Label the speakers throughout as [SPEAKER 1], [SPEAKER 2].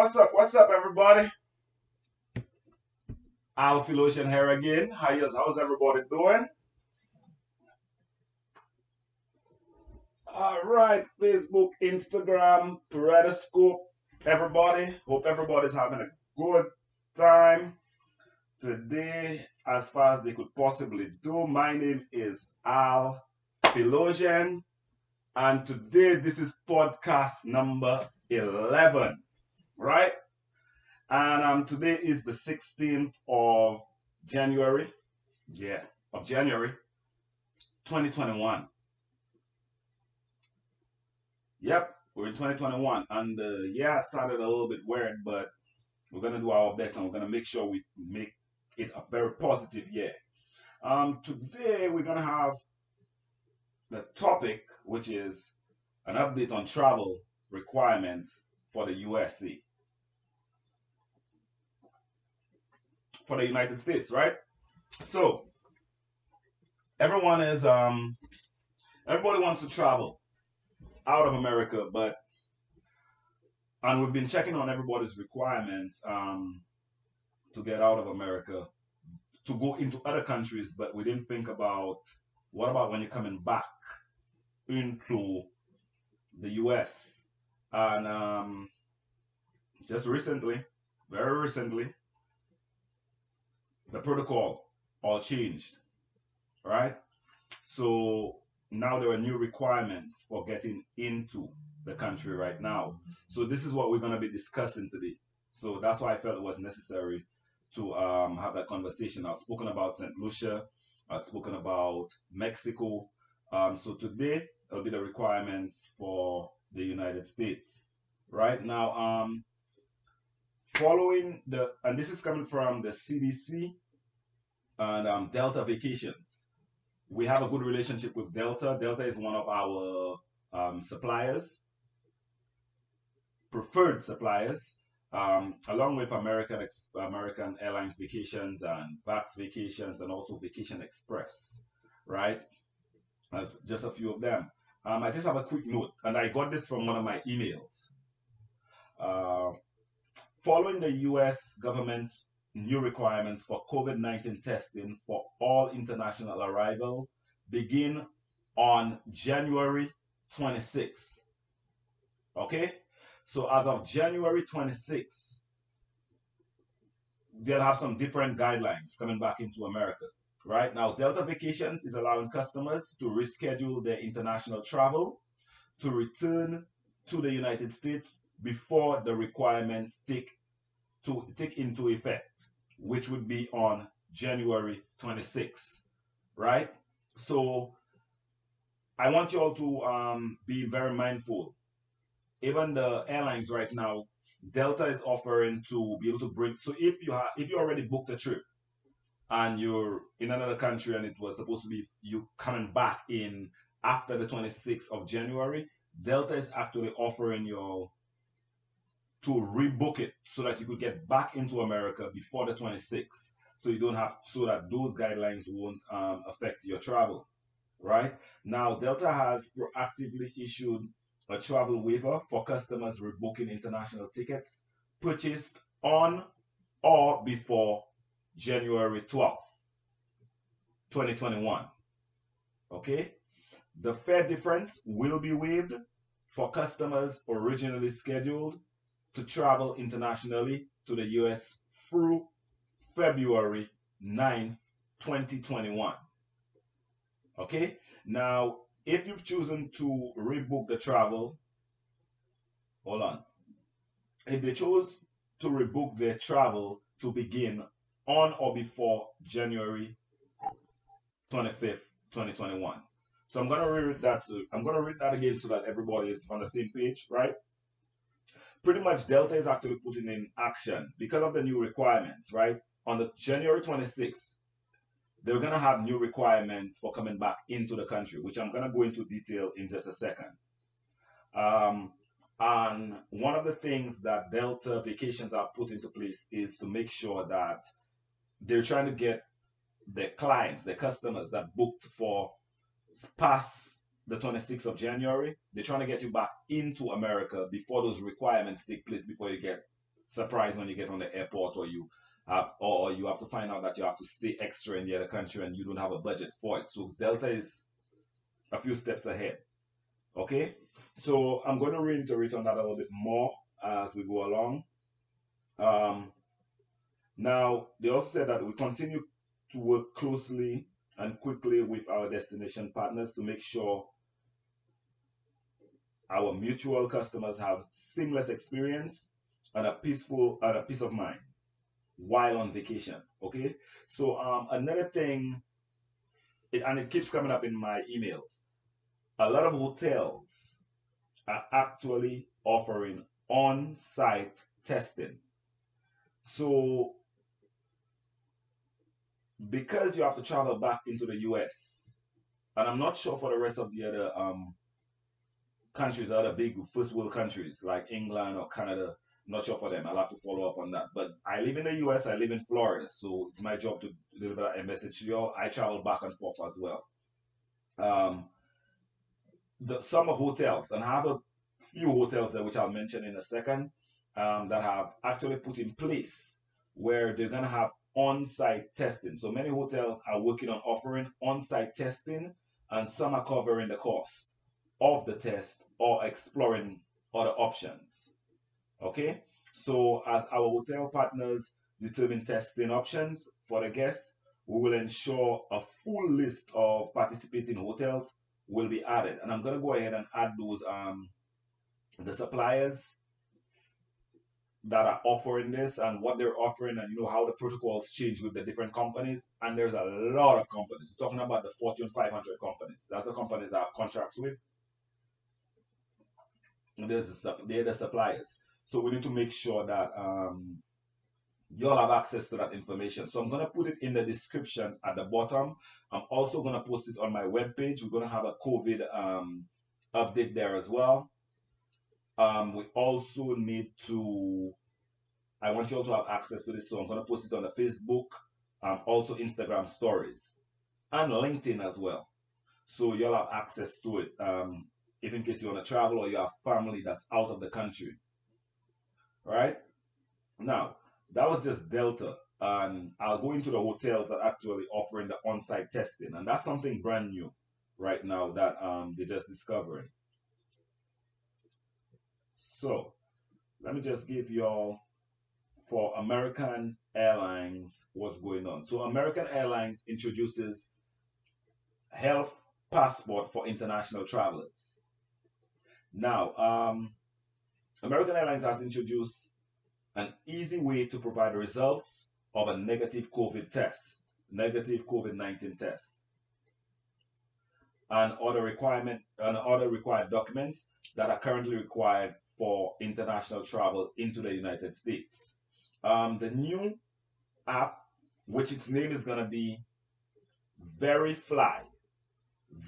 [SPEAKER 1] What's up? What's up, everybody? Al Philogene here again. How is, how's everybody doing? All right, Facebook, Instagram, Periscope, everybody. Hope everybody's having a good time today as far as they could possibly do. My name is Al Philogene, and today this is podcast number 11, right? And um, today is the 16th of January. Yeah, of January 2021. Yep, we're in 2021. And uh, year started a little bit weird, but we're going to do our best and we're going to make sure we make it a very positive year. Um, today we're going to have the topic, which is an update on travel requirements for the USC. For the United States, right? So everyone is um everybody wants to travel out of America, but and we've been checking on everybody's requirements um to get out of America to go into other countries, but we didn't think about what about when you're coming back into the US? And um, just recently, very recently, the protocol all changed, right? So now there are new requirements for getting into the country right now. So this is what we're going to be discussing today. So that's why I felt it was necessary to um, have that conversation. I've spoken about St. Lucia. I've spoken about Mexico. Um, so today it'll be the requirements for the United States. Right now, um, following the, and this is coming from the CDC and um, Delta Vacations. We have a good relationship with Delta. Delta is one of our um, suppliers, preferred suppliers um, along with American American Airlines Vacations and Vax Vacations and also Vacation Express, right? As just a few of them. Um, I just have a quick note, and I got this from one of my emails. Uh, following the U.S. government's new requirements for COVID-19 testing for all international arrivals begin on January 26. Okay, so as of January 26, they'll have some different guidelines coming back into America. Right now, Delta Vacations is allowing customers to reschedule their international travel to return to the United States before the requirements take to take into effect, which would be on January 26. Right? So I want you all to um, be very mindful even the airlines right now, Delta is offering to be able to bring. So if you have, if you already booked a trip, and you're in another country, and it was supposed to be you coming back in after the 26th of January, Delta is actually offering you to rebook it so that you could get back into America before the 26th. So you don't have so that those guidelines won't um, affect your travel, right? Now Delta has proactively issued a travel waiver for customers rebooking international tickets purchased on or before January 12th, 2021. Okay? The fare difference will be waived for customers originally scheduled to travel internationally to the US through February 9th, 2021. Okay? Now, if you've chosen to rebook the travel, hold on. If they chose to rebook their travel to begin on or before January 25th, 2021. So I'm gonna read that. I'm gonna read that again so that everybody is on the same page, right? Pretty much Delta is actually putting in action because of the new requirements, right? On the January 26th, they're going to have new requirements for coming back into the country, which I'm going to go into detail in just a second. Um, and one of the things that Delta Vacations have put into place is to make sure that they're trying to get their clients, their customers that booked for past the 26th of January, they're trying to get you back into America before those requirements take place, before you get surprised when you get on the airport or you have, or you have to find out that you have to stay extra in the other country and you don't have a budget for it. So Delta is a few steps ahead. Okay, so I'm going to reiterate on that a little bit more as we go along. Um, now, they also said that we continue to work closely and quickly with our destination partners to make sure our mutual customers have seamless experience and a peaceful and a peace of mind while on vacation. Okay, so um, another thing, it, and it keeps coming up in my emails. A lot of hotels are actually offering on-site testing. So because you have to travel back into the US, and I'm not sure for the rest of the other um, countries, other big first world countries like England or Canada. I'm not sure for them. I'll have to follow up on that. But I live in the US, I live in Florida, so it's my job to deliver a message to y'all. I travel back and forth as well. Um, the summer hotels, and I have a few hotels there, which I'll mention in a second, um, that have actually put in place where they're gonna have on-site testing. So many hotels are working on offering on-site testing, and some are covering the cost of the test or exploring other options. Okay, so as our hotel partners determine testing options for the guests, we will ensure a full list of participating hotels will be added. And I'm going to go ahead and add those um, the suppliers that are offering this and what they're offering and you know how the protocols change with the different companies. And there's a lot of companies. We're talking about the fortune 500 companies. That's the companies i have contracts with. And there's the, they're the suppliers. So we need to make sure that um, you all have access to that information. So i'm going to put it in the description at the bottom. I'm also going to post it on my webpage. We're going to have a covid um, update there as well um, we also need to, I want you all to have access to this, so I'm going to post it on the Facebook, um, also Instagram stories, and LinkedIn as well. So you'll have access to it um, if in case you want to travel or you have family that's out of the country. Right? Now, that was just Delta. And I'll go into the hotels that actually offering the on-site testing. And that's something brand new right now that um, they're just discovering. So let me just give y'all for American Airlines what's going on. So American Airlines introduces health passport for international travelers. Now, um, American Airlines has introduced an easy way to provide results of a negative COVID test, negative COVID-19 test, and other requirement and other required documents that are currently required for international travel into the United States. Um, the new app, which its name is going to be VeriFly,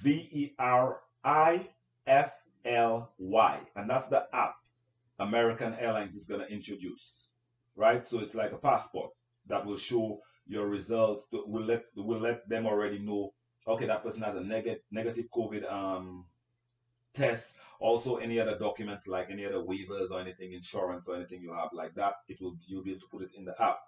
[SPEAKER 1] V E R I F L Y, and that's the app American Airlines is going to introduce, right? So it's like a passport that will show your results. Will let will let them already know. Okay, that person has a neg- negative COVID um, tests, also any other documents like any other waivers or anything, insurance or anything you have like that, it will you'll be able to put it in the app.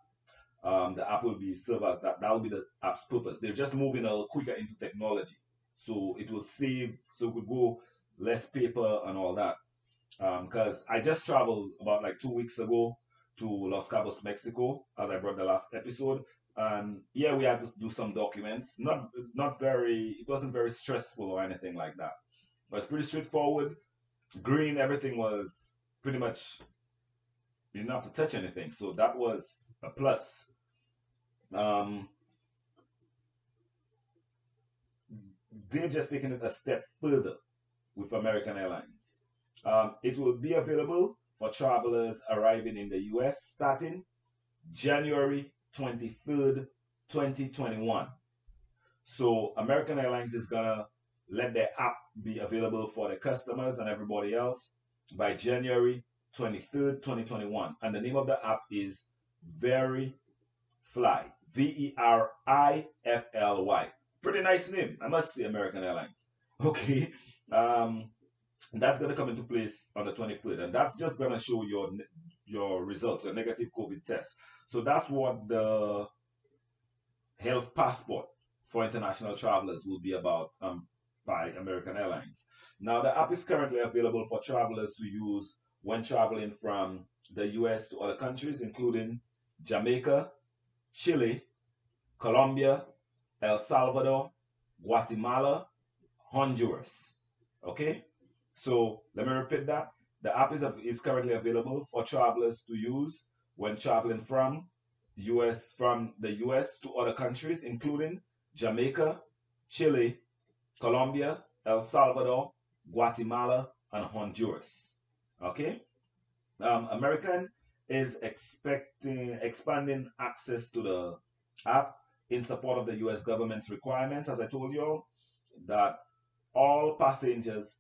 [SPEAKER 1] Um, the app will be serve as that. That will be the app's purpose. They're just moving a little quicker into technology, so it will save. So we go less paper and all that. Because um, I just traveled about like two weeks ago to Los Cabos, Mexico, as I brought the last episode. And yeah, we had to do some documents. Not not very. It wasn't very stressful or anything like that was pretty straightforward. Green, everything was pretty much you didn't have to touch anything, so that was a plus. Um, they're just taking it a step further with American Airlines. Um, it will be available for travelers arriving in the US starting January 23rd, 2021. So American Airlines is gonna let their app be available for the customers and everybody else by January 23rd, 2021. And the name of the app is Very Fly. V E R I F L Y. Pretty nice name, I must say, American Airlines. Okay. Um, that's going to come into place on the 23rd, and that's just going to show your your results, your negative COVID test. So that's what the health passport for international travelers will be about um, by American Airlines. Now, the app is currently available for travelers to use when traveling from the US to other countries, including Jamaica, Chile, Colombia, El Salvador, Guatemala, Honduras. Okay? So let me repeat that. The app is, is currently available for travelers to use when traveling from US from the US to other countries, including Jamaica, Chile, Colombia, El Salvador, Guatemala, and Honduras. Okay? Um, American is expecting expanding access to the app in support of the US government's requirements, as I told you all, that all passengers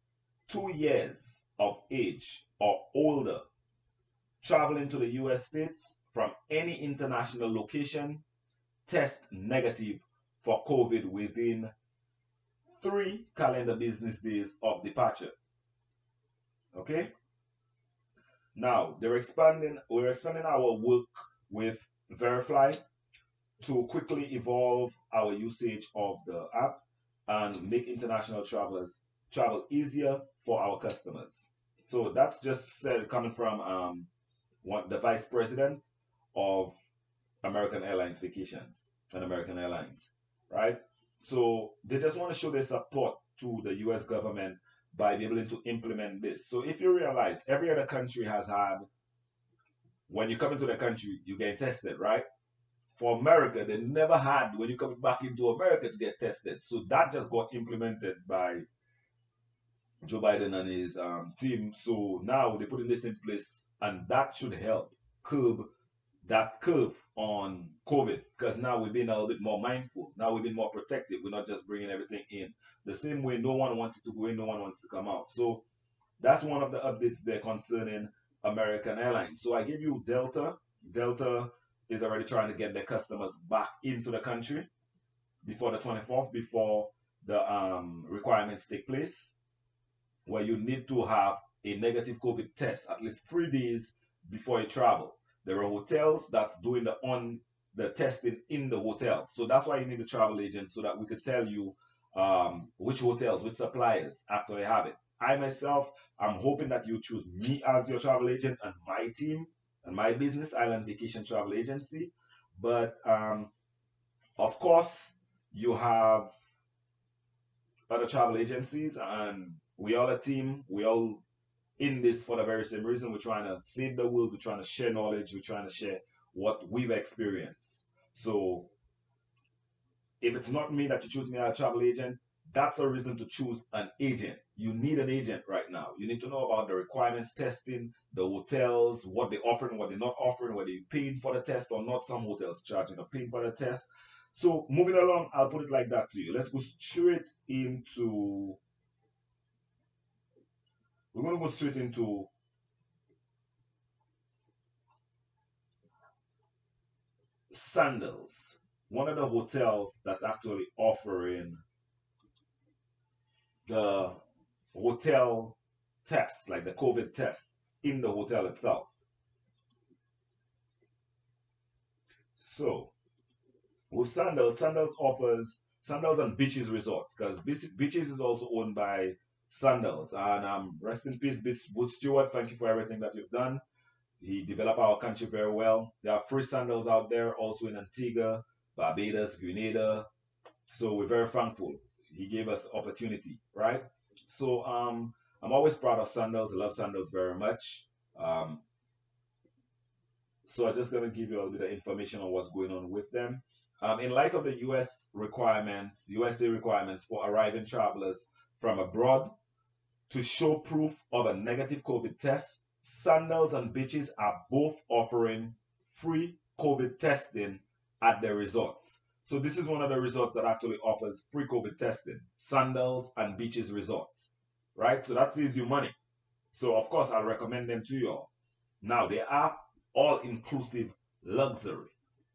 [SPEAKER 1] two years of age or older traveling to the US states from any international location test negative for COVID within three calendar business days of departure. Okay? Now, they're expanding, we're expanding our work with Verifly to quickly evolve our usage of the app and make international travelers travel easier for our customers. So that's just said coming from um, one, the vice president of American Airlines Vacations and American Airlines, right? So they just want to show their support to the US government by being able to implement this. So if you realize every other country has had, when you come into the country, you get tested, right? For America, they never had when you come back into America to get tested. So that just got implemented by Joe Biden and his um, team. So now they're putting this in place, and that should help curb that curve on COVID because now we've been a little bit more mindful. Now we've been more protective. We're not just bringing everything in. The same way, no one wants to go in, no one wants to come out. So that's one of the updates there concerning American Airlines. So I give you Delta. Delta is already trying to get their customers back into the country before the 24th, before the um, requirements take place where you need to have a negative COVID test at least three days before you travel. There are hotels that's doing the on the testing in the hotel. So that's why you need a travel agent so that we could tell you um, which hotels, which suppliers After actually have it. I myself, I'm hoping that you choose me as your travel agent and my team and my business, Island Vacation Travel Agency. But um, of course, you have other travel agencies and we all a team. We all in this for the very same reason. We're trying to save the world. We're trying to share knowledge. We're trying to share what we've experienced. So if it's not me that you choose me as a travel agent, that's a reason to choose an agent. You need an agent right now. You need to know about the requirements testing, the hotels, what they're offering, what they're not offering, whether you're paying for the test or not. Some hotels charging a paying for the test. So moving along, I'll put it like that to you. Let's go straight into we're going to go straight into Sandals, one of the hotels that's actually offering the hotel test, like the COVID test, in the hotel itself. So, with Sandals, Sandals offers Sandals and Beaches Resorts because Beaches is also owned by Sandals. And um, rest in peace, Butch Stewart. Thank you for everything that you've done. He developed our country very well. There are free sandals out there, also in Antigua, Barbados, Grenada. So we're very thankful. He gave us opportunity, right? So um, I'm always proud of sandals. I love sandals very much. Um, so I'm just going to give you a little bit of information on what's going on with them. Um, in light of the US requirements, USA requirements for arriving travelers from abroad to show proof of a negative COVID test, Sandals and Beaches are both offering free COVID testing at their resorts. So this is one of the resorts that actually offers free COVID testing, Sandals and Beaches Resorts, right? So that saves you money. So of course, I'll recommend them to you all. Now they are all inclusive luxury.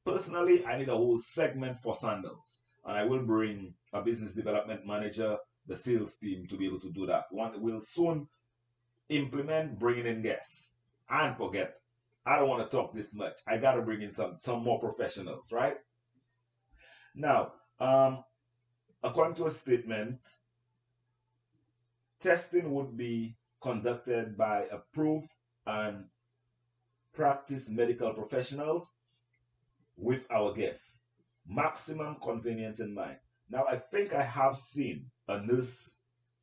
[SPEAKER 1] Personally, I need a whole segment for sandals, and I will bring a business development manager the sales team to be able to do that. One will soon implement bringing in guests and forget I don't want to talk this much. I got to bring in some some more professionals, right? Now, um, according to a statement, testing would be conducted by approved and practiced medical professionals with our guests. Maximum convenience in mind. Now, I think I have seen a nurse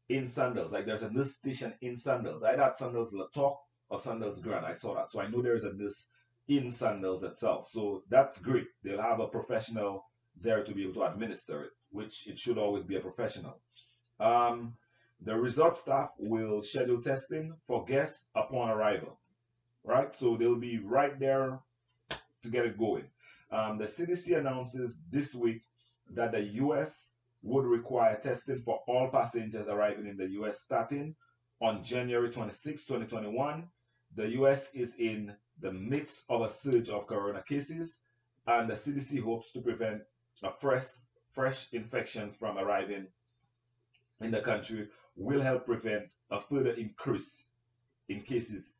[SPEAKER 1] in Sandals. Like there's a nurse station in Sandals. I at Sandals La Toc or Sandals Grand. I saw that. So I know there's a nurse in Sandals itself. So that's great. They'll have a professional there to be able to administer it, which it should always be a professional. Um, the resort staff will schedule testing for guests upon arrival, right? So they'll be right there to get it going. Um, the CDC announces this week that the U.S. would require testing for all passengers arriving in the U.S. starting on January 26, 2021. The U.S. is in the midst of a surge of corona cases, and the CDC hopes to prevent a fresh, fresh infections from arriving in the country will help prevent a further increase in cases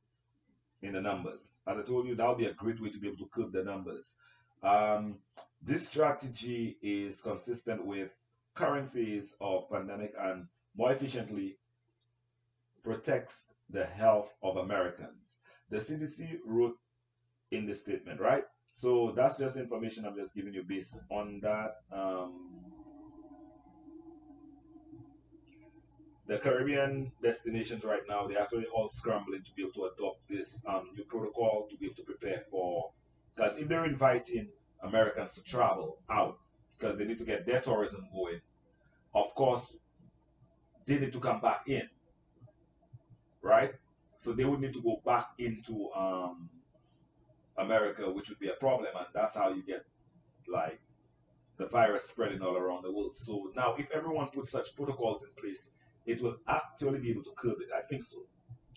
[SPEAKER 1] in the numbers. As I told you, that would be a great way to be able to curb the numbers. Um, this strategy is consistent with current phase of pandemic and more efficiently protects the health of Americans. The CDC wrote in the statement, right? So that's just information I'm just giving you based on that. Um, the Caribbean destinations right now, they're actually all scrambling to be able to adopt this um, new protocol to be able to prepare for. Because if they're inviting Americans to travel out, because they need to get their tourism going, of course, they need to come back in, right? So they would need to go back into um, America, which would be a problem, and that's how you get like the virus spreading all around the world. So now, if everyone puts such protocols in place, it will actually be able to curb it. I think so.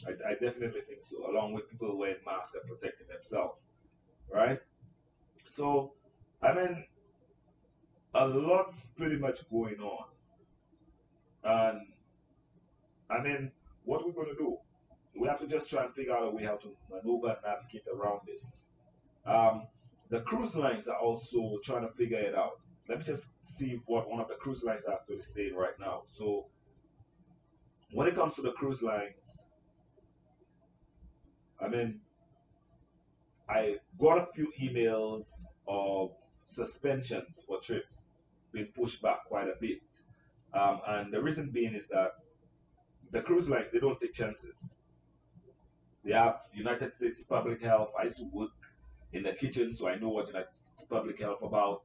[SPEAKER 1] I, I definitely think so, along with people wearing masks and protecting themselves, right? So, I mean, a lot's pretty much going on. And, I mean, what we're going to do, we have to just try and figure out a way how to maneuver and navigate around this. Um, the cruise lines are also trying to figure it out. Let me just see what one of the cruise lines are actually saying right now. So, when it comes to the cruise lines, I mean, I got a few emails of suspensions for trips being pushed back quite a bit. Um, and the reason being is that the cruise lines, they don't take chances. They have United States Public Health. I used to work in the kitchen, so I know what United States Public Health about.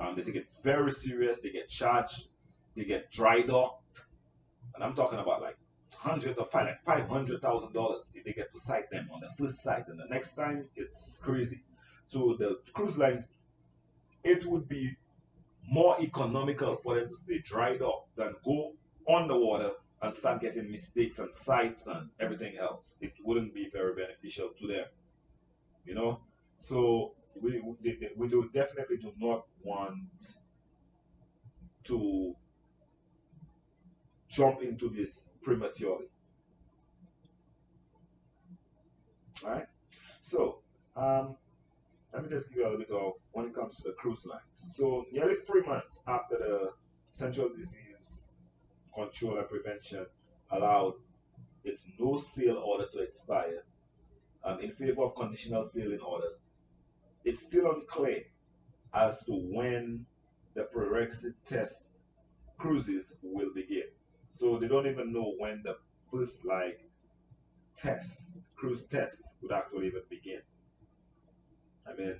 [SPEAKER 1] Um, they take it very serious. They get charged. They get dry docked and I'm talking about like hundreds of five, like five hundred thousand dollars if they get to sight them on the first sight, and the next time it's crazy. So the cruise lines, it would be more economical for them to stay dried up than go on the water and start getting mistakes and sights and everything else. It wouldn't be very beneficial to them, you know. So we we, we do definitely do not want to jump into this prematurely. All right. So, um, let me just give you a little bit of when it comes to the cruise lines. So, nearly three months after the Central Disease Control and Prevention allowed its no sail order to expire um, in favor of conditional sailing order, it's still unclear as to when the prerequisite test cruises will begin. So they don't even know when the first like test, cruise test would actually even begin. I mean,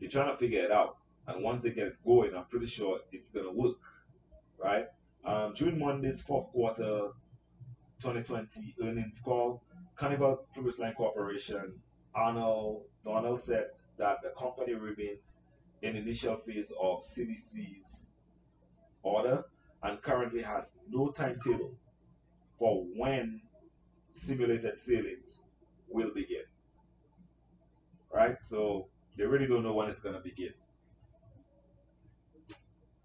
[SPEAKER 1] they're trying to figure it out. And once they get going, I'm pretty sure it's going to work, right? Um, during Monday's fourth quarter 2020 earnings call, Carnival Cruise Line Corporation, Arnold Donald said that the company remains in initial phase of CDC's order and currently has no timetable for when simulated sailings will begin. Right? So they really don't know when it's going to begin.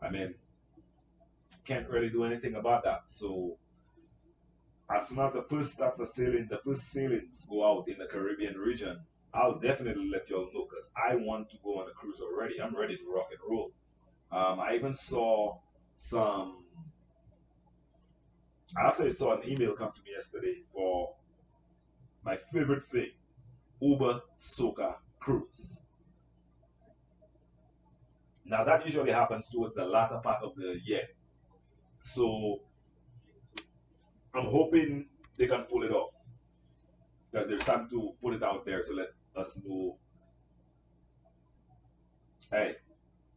[SPEAKER 1] I mean, can't really do anything about that. So as soon as the first starts of sailing, the first sailings go out in the Caribbean region, I'll definitely let y'all know because I want to go on a cruise already. I'm ready to rock and roll. Um, I even saw some. I actually saw an email come to me yesterday for my favorite thing, Uber Soca Cruise. Now that usually happens towards the latter part of the year. So I'm hoping they can pull it off. Because there's time to put it out there to let us know. Hey,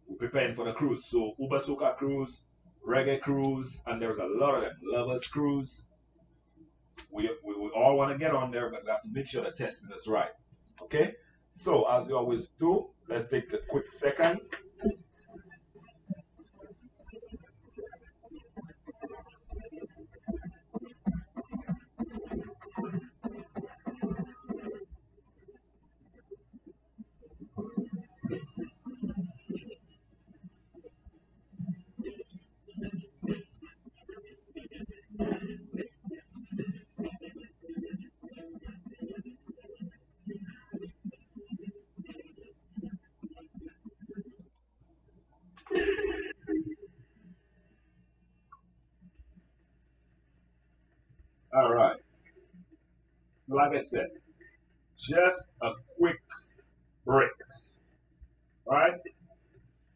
[SPEAKER 1] we're preparing for the cruise. So Uber Soca Cruise, Reggae Cruise, and there's a lot of them. Lovers Cruise. We, we, we all want to get on there, but we have to make sure the testing is right. Okay? So as we always do, let's take a quick second like I said, just a quick break. All right.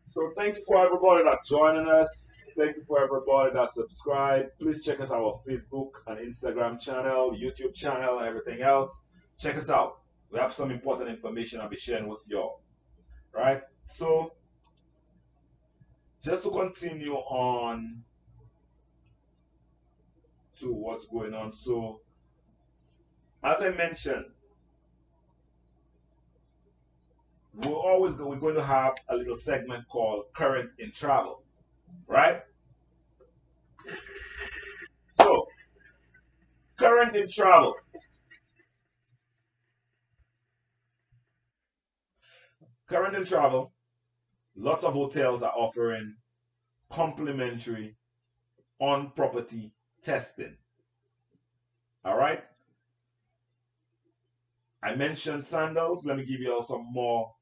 [SPEAKER 1] So, thank you for everybody that's joining us. Thank you for everybody that subscribed. Please check us out our Facebook and Instagram channel, YouTube channel, and everything else. Check us out. We have some important information I'll be sharing with y'all. Right? So, just to continue on to what's going on. So, as I mentioned, we're always we're going to have a little segment called current in travel, right? So, current in travel. Current in travel, lots of hotels are offering complimentary on property testing. All right. I mentioned sandals. Let me give you all some more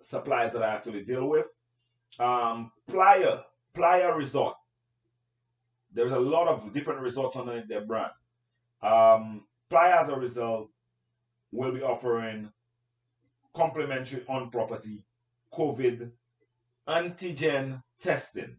[SPEAKER 1] supplies that I actually deal with. Um, Playa, Playa Resort. There's a lot of different resorts under their brand. Um, Playa, as a result, will be offering complimentary on property COVID antigen testing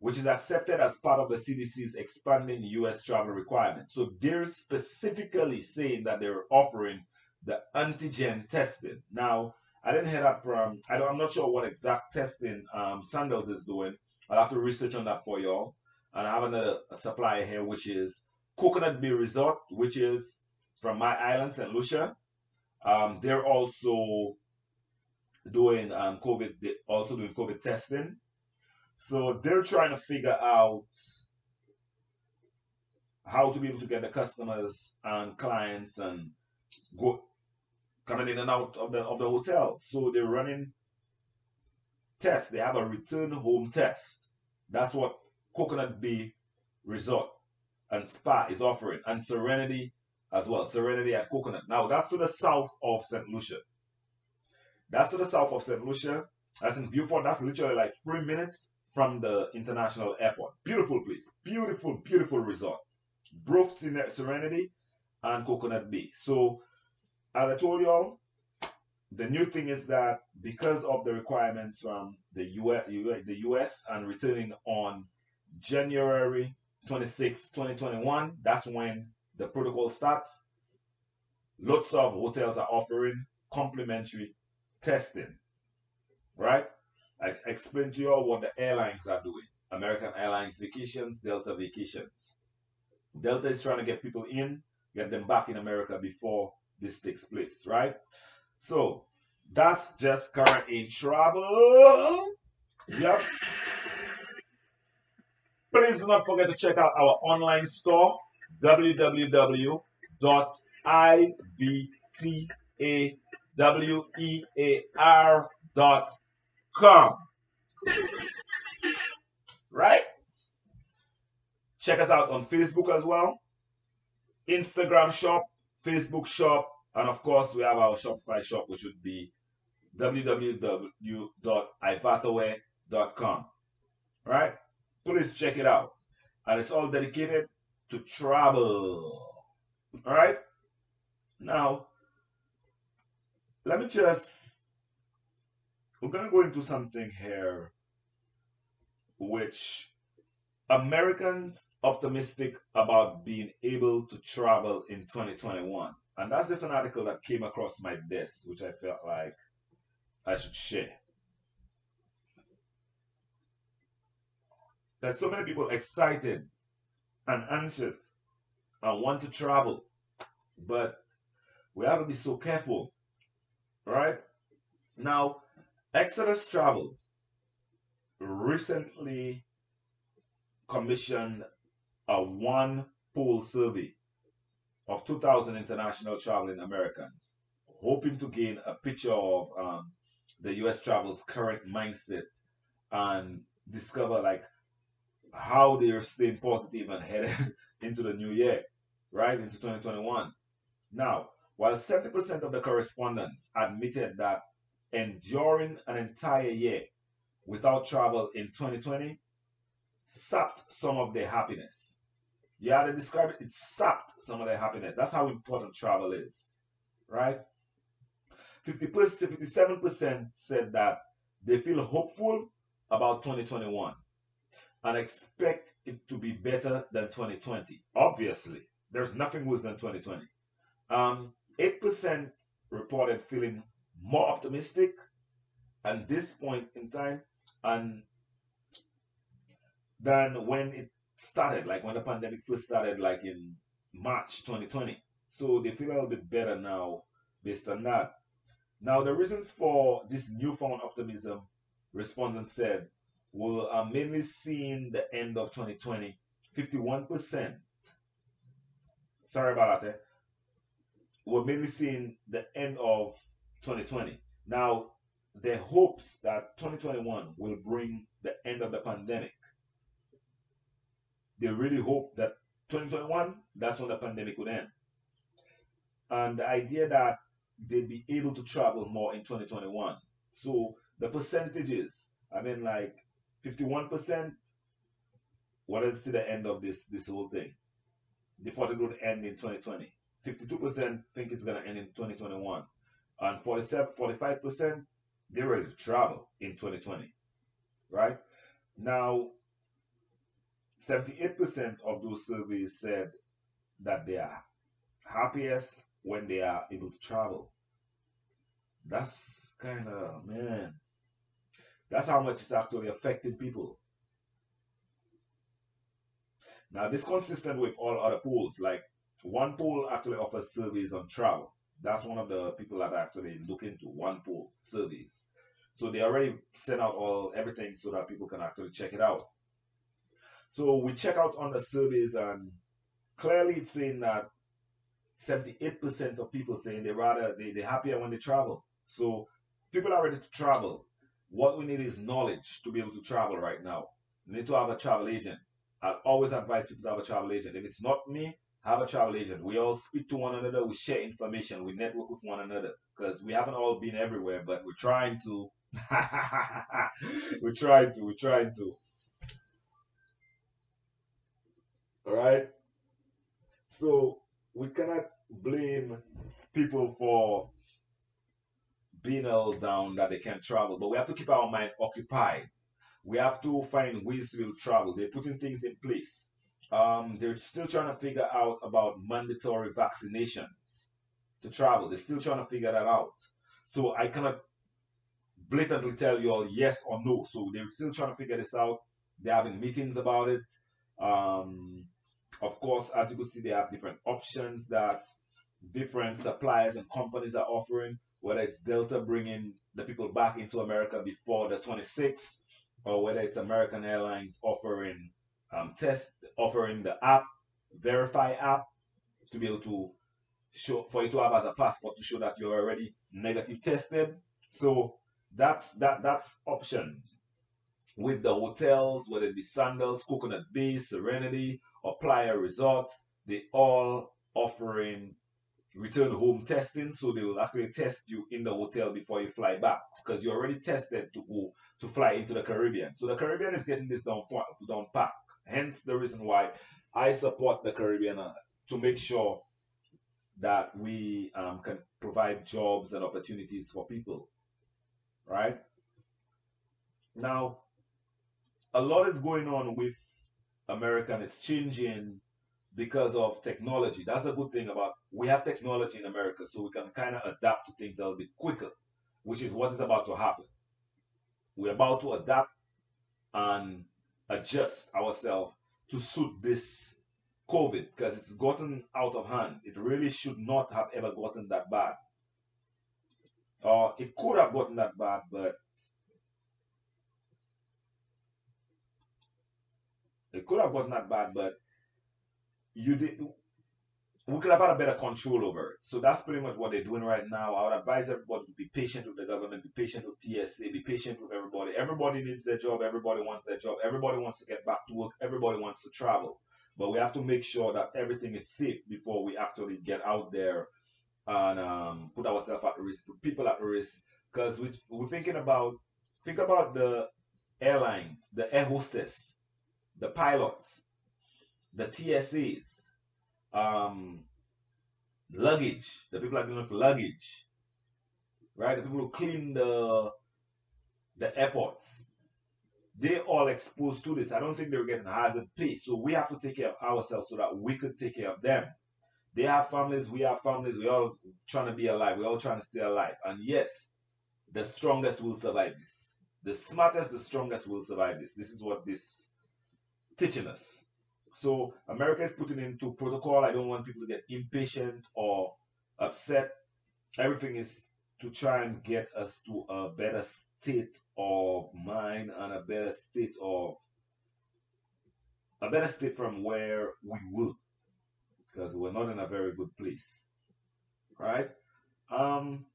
[SPEAKER 1] which is accepted as part of the CDC's expanding US travel requirements. So they're specifically saying that they're offering the antigen testing. Now, I didn't hear that from, I am not sure what exact testing um, Sandals is doing. I'll have to research on that for y'all. And I have another supplier here, which is Coconut Bay Resort, which is from my island, St. Lucia. Um, they're also doing um, COVID, also doing COVID testing. So they're trying to figure out how to be able to get the customers and clients and go coming in and out of the of the hotel. So they're running tests. They have a return home test. That's what Coconut Bay Resort and Spa is offering, and Serenity as well. Serenity at Coconut. Now that's to the south of St. Lucia. That's to the south of St. Lucia. That's in Vieux That's literally like three minutes from the international airport. Beautiful place. Beautiful, beautiful resort. Both Serenity and Coconut Bay. So, as I told y'all, the new thing is that because of the requirements from the US, the US and returning on January 26, 2021, that's when the protocol starts. Lots of hotels are offering complimentary testing, right? I explained to you all what the airlines are doing. American Airlines Vacations, Delta Vacations. Delta is trying to get people in, get them back in America before this takes place, right? So that's just current in travel. Yep. Please do not forget to check out our online store www.ivtawear.com come. Right? Check us out on Facebook as well. Instagram shop, Facebook shop, and of course we have our Shopify shop, which would be www.ivtawear.com. Right? Please check it out. And it's all dedicated to travel. All right? Now, let me just, we're going to go into something here which Americans optimistic about being able to travel in 2021. And that's just an article that came across my desk, which I felt like I should share. There's so many people excited and anxious and want to travel, but we have to be so careful, right? Now, Exodus Travels recently commissioned a one poll survey of 2,000 international traveling Americans, hoping to gain a picture of um, the U.S. travel's current mindset and discover like how they're staying positive and headed into the new year, right into 2021. Now, while 70% of the correspondents admitted that enduring an entire year without travel in 2020 sapped some of their happiness. Yeah, they describe it, it sapped some of their happiness. That's how important travel is, right? 50 57% said that they feel hopeful about 2021 and expect it to be better than 2020. Obviously, there's nothing worse than 2020. Um, 8% reported feeling more optimistic at this point in time and than when it started, like when the pandemic first started, like in March 2020. So they feel a little bit better now based on that. Now, the reasons for this newfound optimism, respondents said, will are mainly seeing the end of 2020. 51%. Sorry about that. Eh? We're mainly seeing the end of 2020. Now, their hopes that 2021 will bring the end of the pandemic. They really hope that 2021, that's when the pandemic would end. And the idea that they'd be able to travel more in 2021. So the percentages, I mean, like 51%, what is to the end of this this whole thing? They thought it would end in 2020. 52% think it's going to end in 2021. And 47, 45%, they're ready to travel in 2020. Right? Now, 78% of those surveys said that they are happiest when they are able to travel. That's kind of, man, that's how much it's actually affecting people. Now, this consistent with all other polls. Like, OnePoll actually offers surveys on travel. That's one of the people that actually look into OnePoll surveys. So they already sent out all everything so that people can actually check it out. So we check out on the surveys and clearly it's saying that 78% of people saying they rather they, they're happier when they travel. So people are ready to travel. What we need is knowledge to be able to travel right now. Need to have a travel agent. I always advise people to have a travel agent. If it's not me, have a travel agent. We all speak to one another, we share information, we network with one another. Because we haven't all been everywhere, but we're trying to. we're trying to, we're trying to. Alright? So we cannot blame people for being all down that they can't travel, but we have to keep our mind occupied. We have to find ways to travel. They're putting things in place. Um, they're still trying to figure out about mandatory vaccinations to travel. They're still trying to figure that out. So I cannot blatantly tell you all yes or no. So they're still trying to figure this out. They're having meetings about it. Um, of course, as you can see, they have different options that different suppliers and companies are offering, whether it's Delta bringing the people back into America before the 26th, or whether it's American Airlines offering um, test, offering the app, VeriFly app, to be able to show for you to have as a passport to show that you're already negative tested. So that's that that's options. with the hotels, whether it be Sandals, Coconut Bay, Serenity, or Playa Resorts, they all offering return home testing. So they will actually test you in the hotel before you fly back because you're already tested to go to fly into the Caribbean. So the Caribbean is getting this down, down pack. Hence the reason why I support the Caribbean uh, to make sure that we um, can provide jobs and opportunities for people. Right? Now, a lot is going on with American and it's changing because of technology. That's a good thing about we have technology in America, so we can kind of adapt to things a little bit quicker, which is what is about to happen. We're about to adapt and adjust ourselves to suit this COVID because it's gotten out of hand. It really should not have ever gotten that bad. Or it could have gotten that bad, but it could have gotten that bad, but you did we could have had a better control over it. So that's pretty much what they're doing right now. I would advise everybody to be patient with the government, be patient with TSA, be patient with everybody. Everybody needs their job, everybody wants their job, everybody wants to get back to work, everybody wants to travel. But we have to make sure that everything is safe before we actually get out there and um, put ourselves at risk, put people at risk. Because we, we're thinking about, think about the airlines, the air hostess, the pilots, the TSAs, um, luggage, the people are dealing with luggage, right? The people who clean the the airports, they all exposed to this. I don't think they were getting hazard pay. So we have to take care of ourselves so that we could take care of them. They have families, we have families, we all trying to be alive, we all trying to stay alive. And yes, the strongest will survive this. The smartest, the strongest will survive this. This is what this teaching us. So America is putting into protocol. I don't want people to get impatient or upset. Everything is to try and get us to a better state of mind and a better state of a better state from where we were because we're not in a very good place right um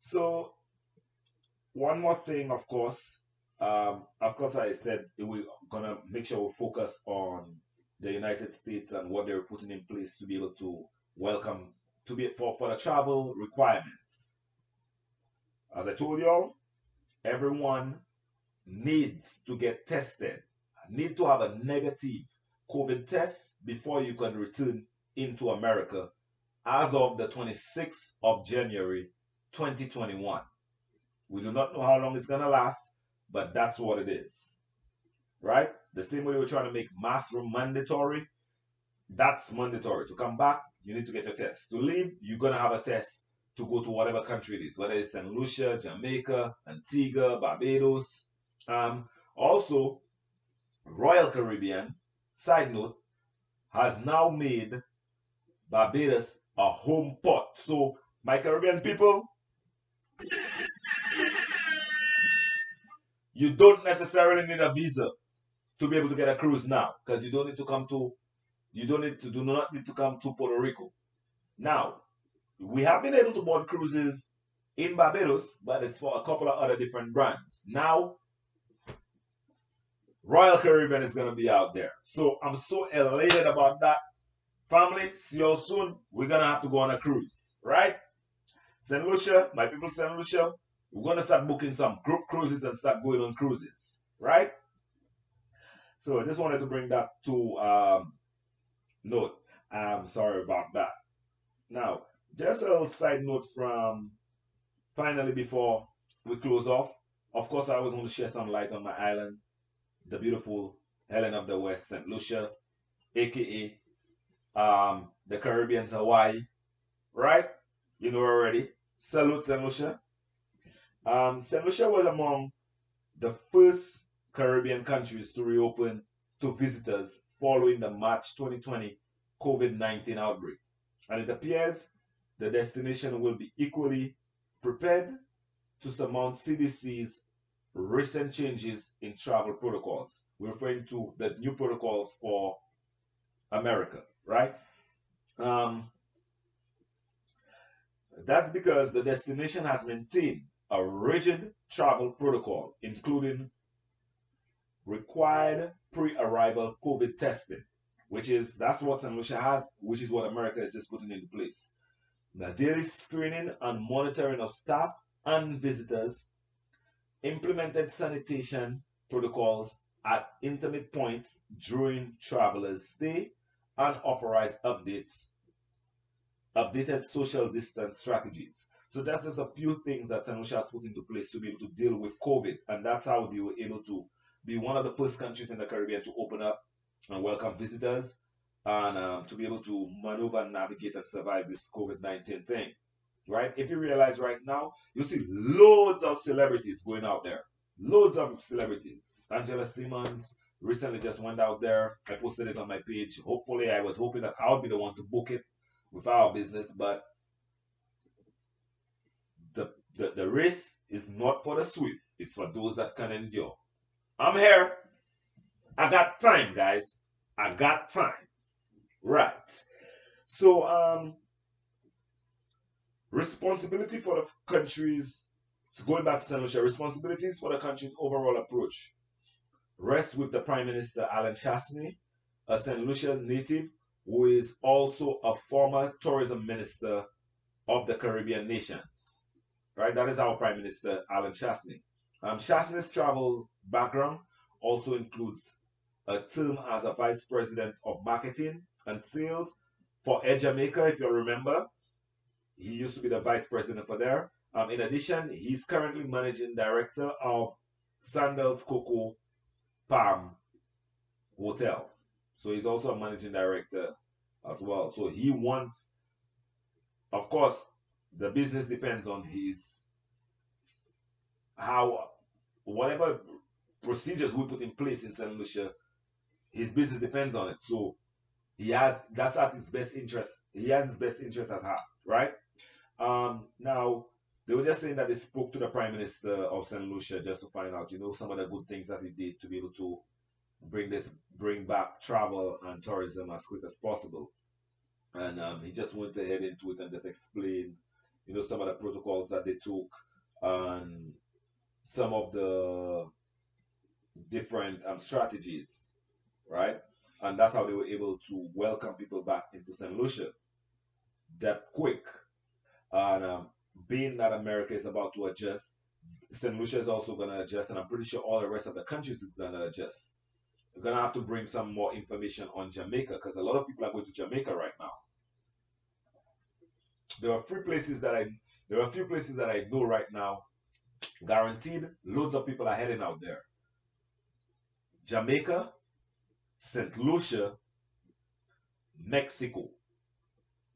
[SPEAKER 1] so one more thing of course um, of course, I said we're gonna make sure we focus on the United States and what they're putting in place to be able to welcome to be for, for the travel requirements. As I told y'all, everyone needs to get tested. Need to have a negative COVID test before you can return into America as of the 26th of January 2021. We do not know how long it's gonna last but that's what it is. Right? The same way we're trying to make mask mandatory, that's mandatory. To come back, you need to get your test. To leave, you're going to have a test to go to whatever country it is, whether it's St. Lucia, Jamaica, Antigua, Barbados. Um, also, Royal Caribbean, side note, has now made Barbados a home port. So, my Caribbean people, you don't necessarily need a visa to be able to get a cruise now because you don't need to come to you don't need to do not need to come to Puerto Rico. Now, we have been able to board cruises in Barbados, but it's for a couple of other different brands. Now, Royal Caribbean is going to be out there. So I'm so elated about that. Family, see you soon. We're going to have to go on a cruise, right? St. Lucia, my people, St. Lucia, we're going to start booking some group cruises and start going on cruises, right? So I just wanted to bring that to um, note. I'm sorry about that. Now, just a little side note from finally before we close off. Of course, I always want to share some light on my island, the beautiful Helen of the West, St. Lucia, aka um, the Caribbean's Hawaii, right? You know already. Salute, St. Lucia. Um, St. Lucia was among the first Caribbean countries to reopen to visitors following the March 2020 COVID 19 outbreak. And it appears the destination will be equally prepared to surmount CDC's recent changes in travel protocols. We're referring to the new protocols for America, right? Um, that's because the destination has maintained a rigid travel protocol, including required pre-arrival COVID testing, which is that's what. Lucia has, which is what America is just putting into place. The daily screening and monitoring of staff and visitors, implemented sanitation protocols at intimate points during travelers' stay, and authorized updates, updated social distance strategies. So that's just a few things that. Lucia has put into place to be able to deal with COVID, and that's how they were able to be one of the first countries in the Caribbean to open up and welcome visitors and um, to be able to maneuver navigate and survive this COVID 19 thing. Right? If you realize right now, you see loads of celebrities going out there. Loads of celebrities. Angela Simmons recently just went out there. I posted it on my page. Hopefully, I was hoping that I would be the one to book it with our business, but the, the, the race is not for the swift, it's for those that can endure. I'm here. I got time, guys. I got time. Right. So, um, responsibility for the country's, so going back to St. Lucia, responsibilities for the country's overall approach rests with the Prime Minister Allen Chastanet, a St. Lucia native who is also a former tourism minister of the Caribbean nations. Right, that is our Prime Minister Allen Chastanet. Um, Chastanet's travel background also includes a term as a vice president of marketing and sales for Air Jamaica, if you remember. He used to be the vice president for there. Um, in addition, he's currently managing director of Sandals Coco Palm Hotels. So he's also a managing director as well. So he wants, of course, the business depends on his how whatever procedures we put in place in St. Lucia, his business depends on it. So he has that's at his best interest. He has his best interest at heart, right? Um, now they were just saying that they spoke to the Prime Minister of St. Lucia just to find out, you know, some of the good things that he did to be able to bring this, bring back travel and tourism as quick as possible. And um, he just went ahead into it and just explained, you know, some of the protocols that they took and some of the different um, strategies, right? And that's how they were able to welcome people back into St. Lucia that quick. And um, being that America is about to adjust, St. Lucia is also going to adjust, and I'm pretty sure all the rest of the countries is going to adjust. We're going to have to bring some more information on Jamaica because a lot of people are going to Jamaica right now. There are three places that I, there are a few places that I know right now, guaranteed, loads of people are heading out there. Jamaica, St. Lucia, Mexico,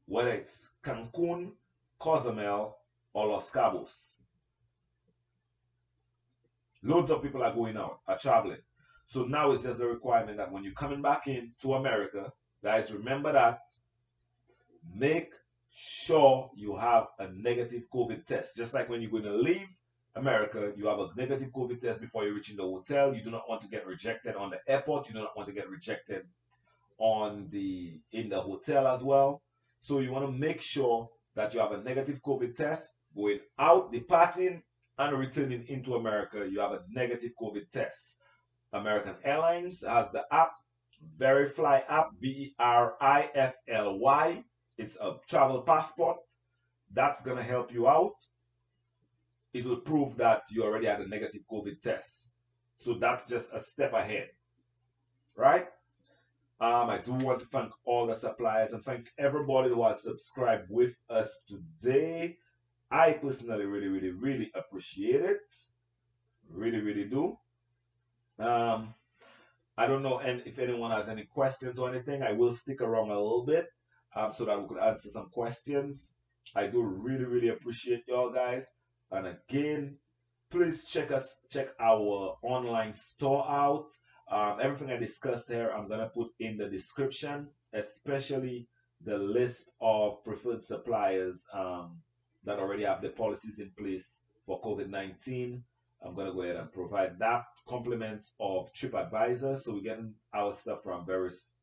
[SPEAKER 1] whether it's Cancun, Cozumel, or Los Cabos. Loads of people are going out, are traveling. So now it's just a requirement that when you're coming back in to America, guys, remember that make sure you have a negative COVID test. Just like when you're going to leave America, you have a negative COVID test before you reach in the hotel. You do not want to get rejected on the airport. You do not want to get rejected on the in the hotel as well. So you want to make sure that you have a negative COVID test going out, departing, and returning into America. You have a negative COVID test. American Airlines has the app, VeriFly app, V E R I F L Y. It's a travel passport. That's gonna help you out it will prove that you already had a negative COVID test. So that's just a step ahead, right? Um, I do want to thank all the suppliers and thank everybody who has subscribed with us today. I personally really, really, really appreciate it. Really, really do. Um, I don't know if anyone has any questions or anything. I will stick around a little bit um, so that we could answer some questions. I do really, really appreciate y'all guys. And again, please check us check our online store out. Um, everything I discussed here, I'm gonna put in the description, especially the list of preferred suppliers um, that already have the policies in place for COVID-19. I'm gonna go ahead and provide that compliments of TripAdvisor, so we're getting our stuff from various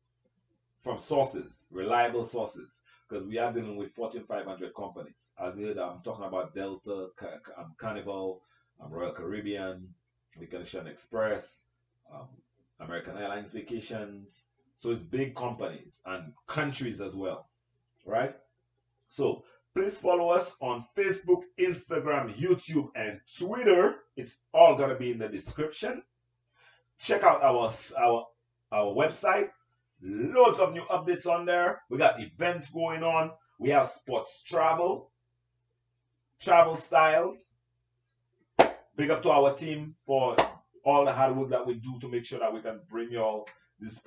[SPEAKER 1] from sources, reliable sources because we are dealing with Fortune 500 companies. As you heard, I'm talking about Delta, um, Carnival, um, Royal Caribbean, Vacation Express, um, American Airlines Vacations. So it's big companies and countries as well, right? So please follow us on Facebook, Instagram, YouTube, and Twitter. It's all gonna be in the description. Check out our our our website. Loads of new updates on there. We got events going on. We have sports travel, travel styles. Big up to our team for all the hard work that we do to make sure that we can bring y'all this